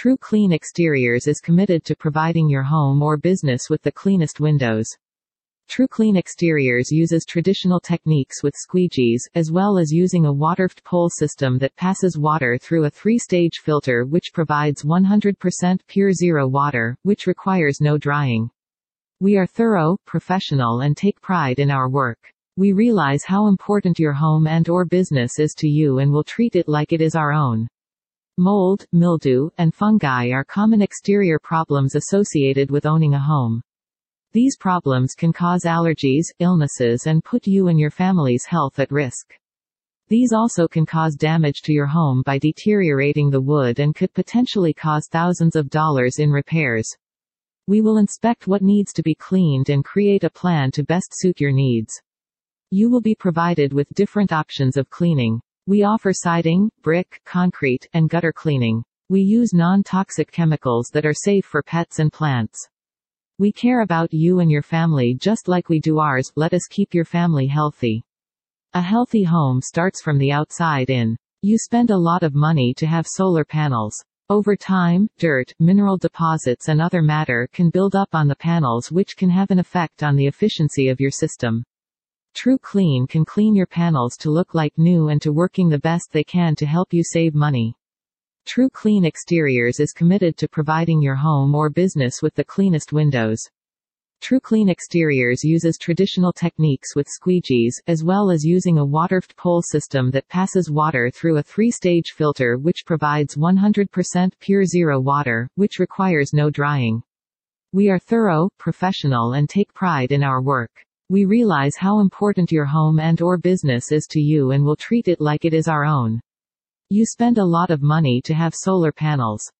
True Clean Exteriors is committed to providing your home or business with the cleanest windows. True Clean Exteriors uses traditional techniques with squeegees, as well as using a waterfed pole system that passes water through a three-stage filter which provides 100% pure zero water, which requires no drying. We are thorough, professional and take pride in our work. We realize how important your home and or business is to you and will treat it like it is our own. Mold, mildew, and fungi are common exterior problems associated with owning a home. These problems can cause allergies, illnesses and put you and your family's health at risk. These also can cause damage to your home by deteriorating the wood and could potentially cause thousands of dollars in repairs. We will inspect what needs to be cleaned and create a plan to best suit your needs. You will be provided with different options of cleaning. We offer siding, brick, concrete, and gutter cleaning. We use non-toxic chemicals that are safe for pets and plants. We care about you and your family just like we do ours, let us keep your family healthy. A healthy home starts from the outside in. You spend a lot of money to have solar panels. Over time, dirt, mineral deposits and other matter can build up on the panels which can have an effect on the efficiency of your system. True Clean can clean your panels to look like new and to working the best they can to help you save money. True Clean Exteriors is committed to providing your home or business with the cleanest windows. True Clean Exteriors uses traditional techniques with squeegees, as well as using a waterfed pole system that passes water through a three-stage filter which provides 100% pure zero water, which requires no drying. We are thorough, professional and take pride in our work. We realize how important your home and or business is to you and will treat it like it is our own. You spend a lot of money to have solar panels.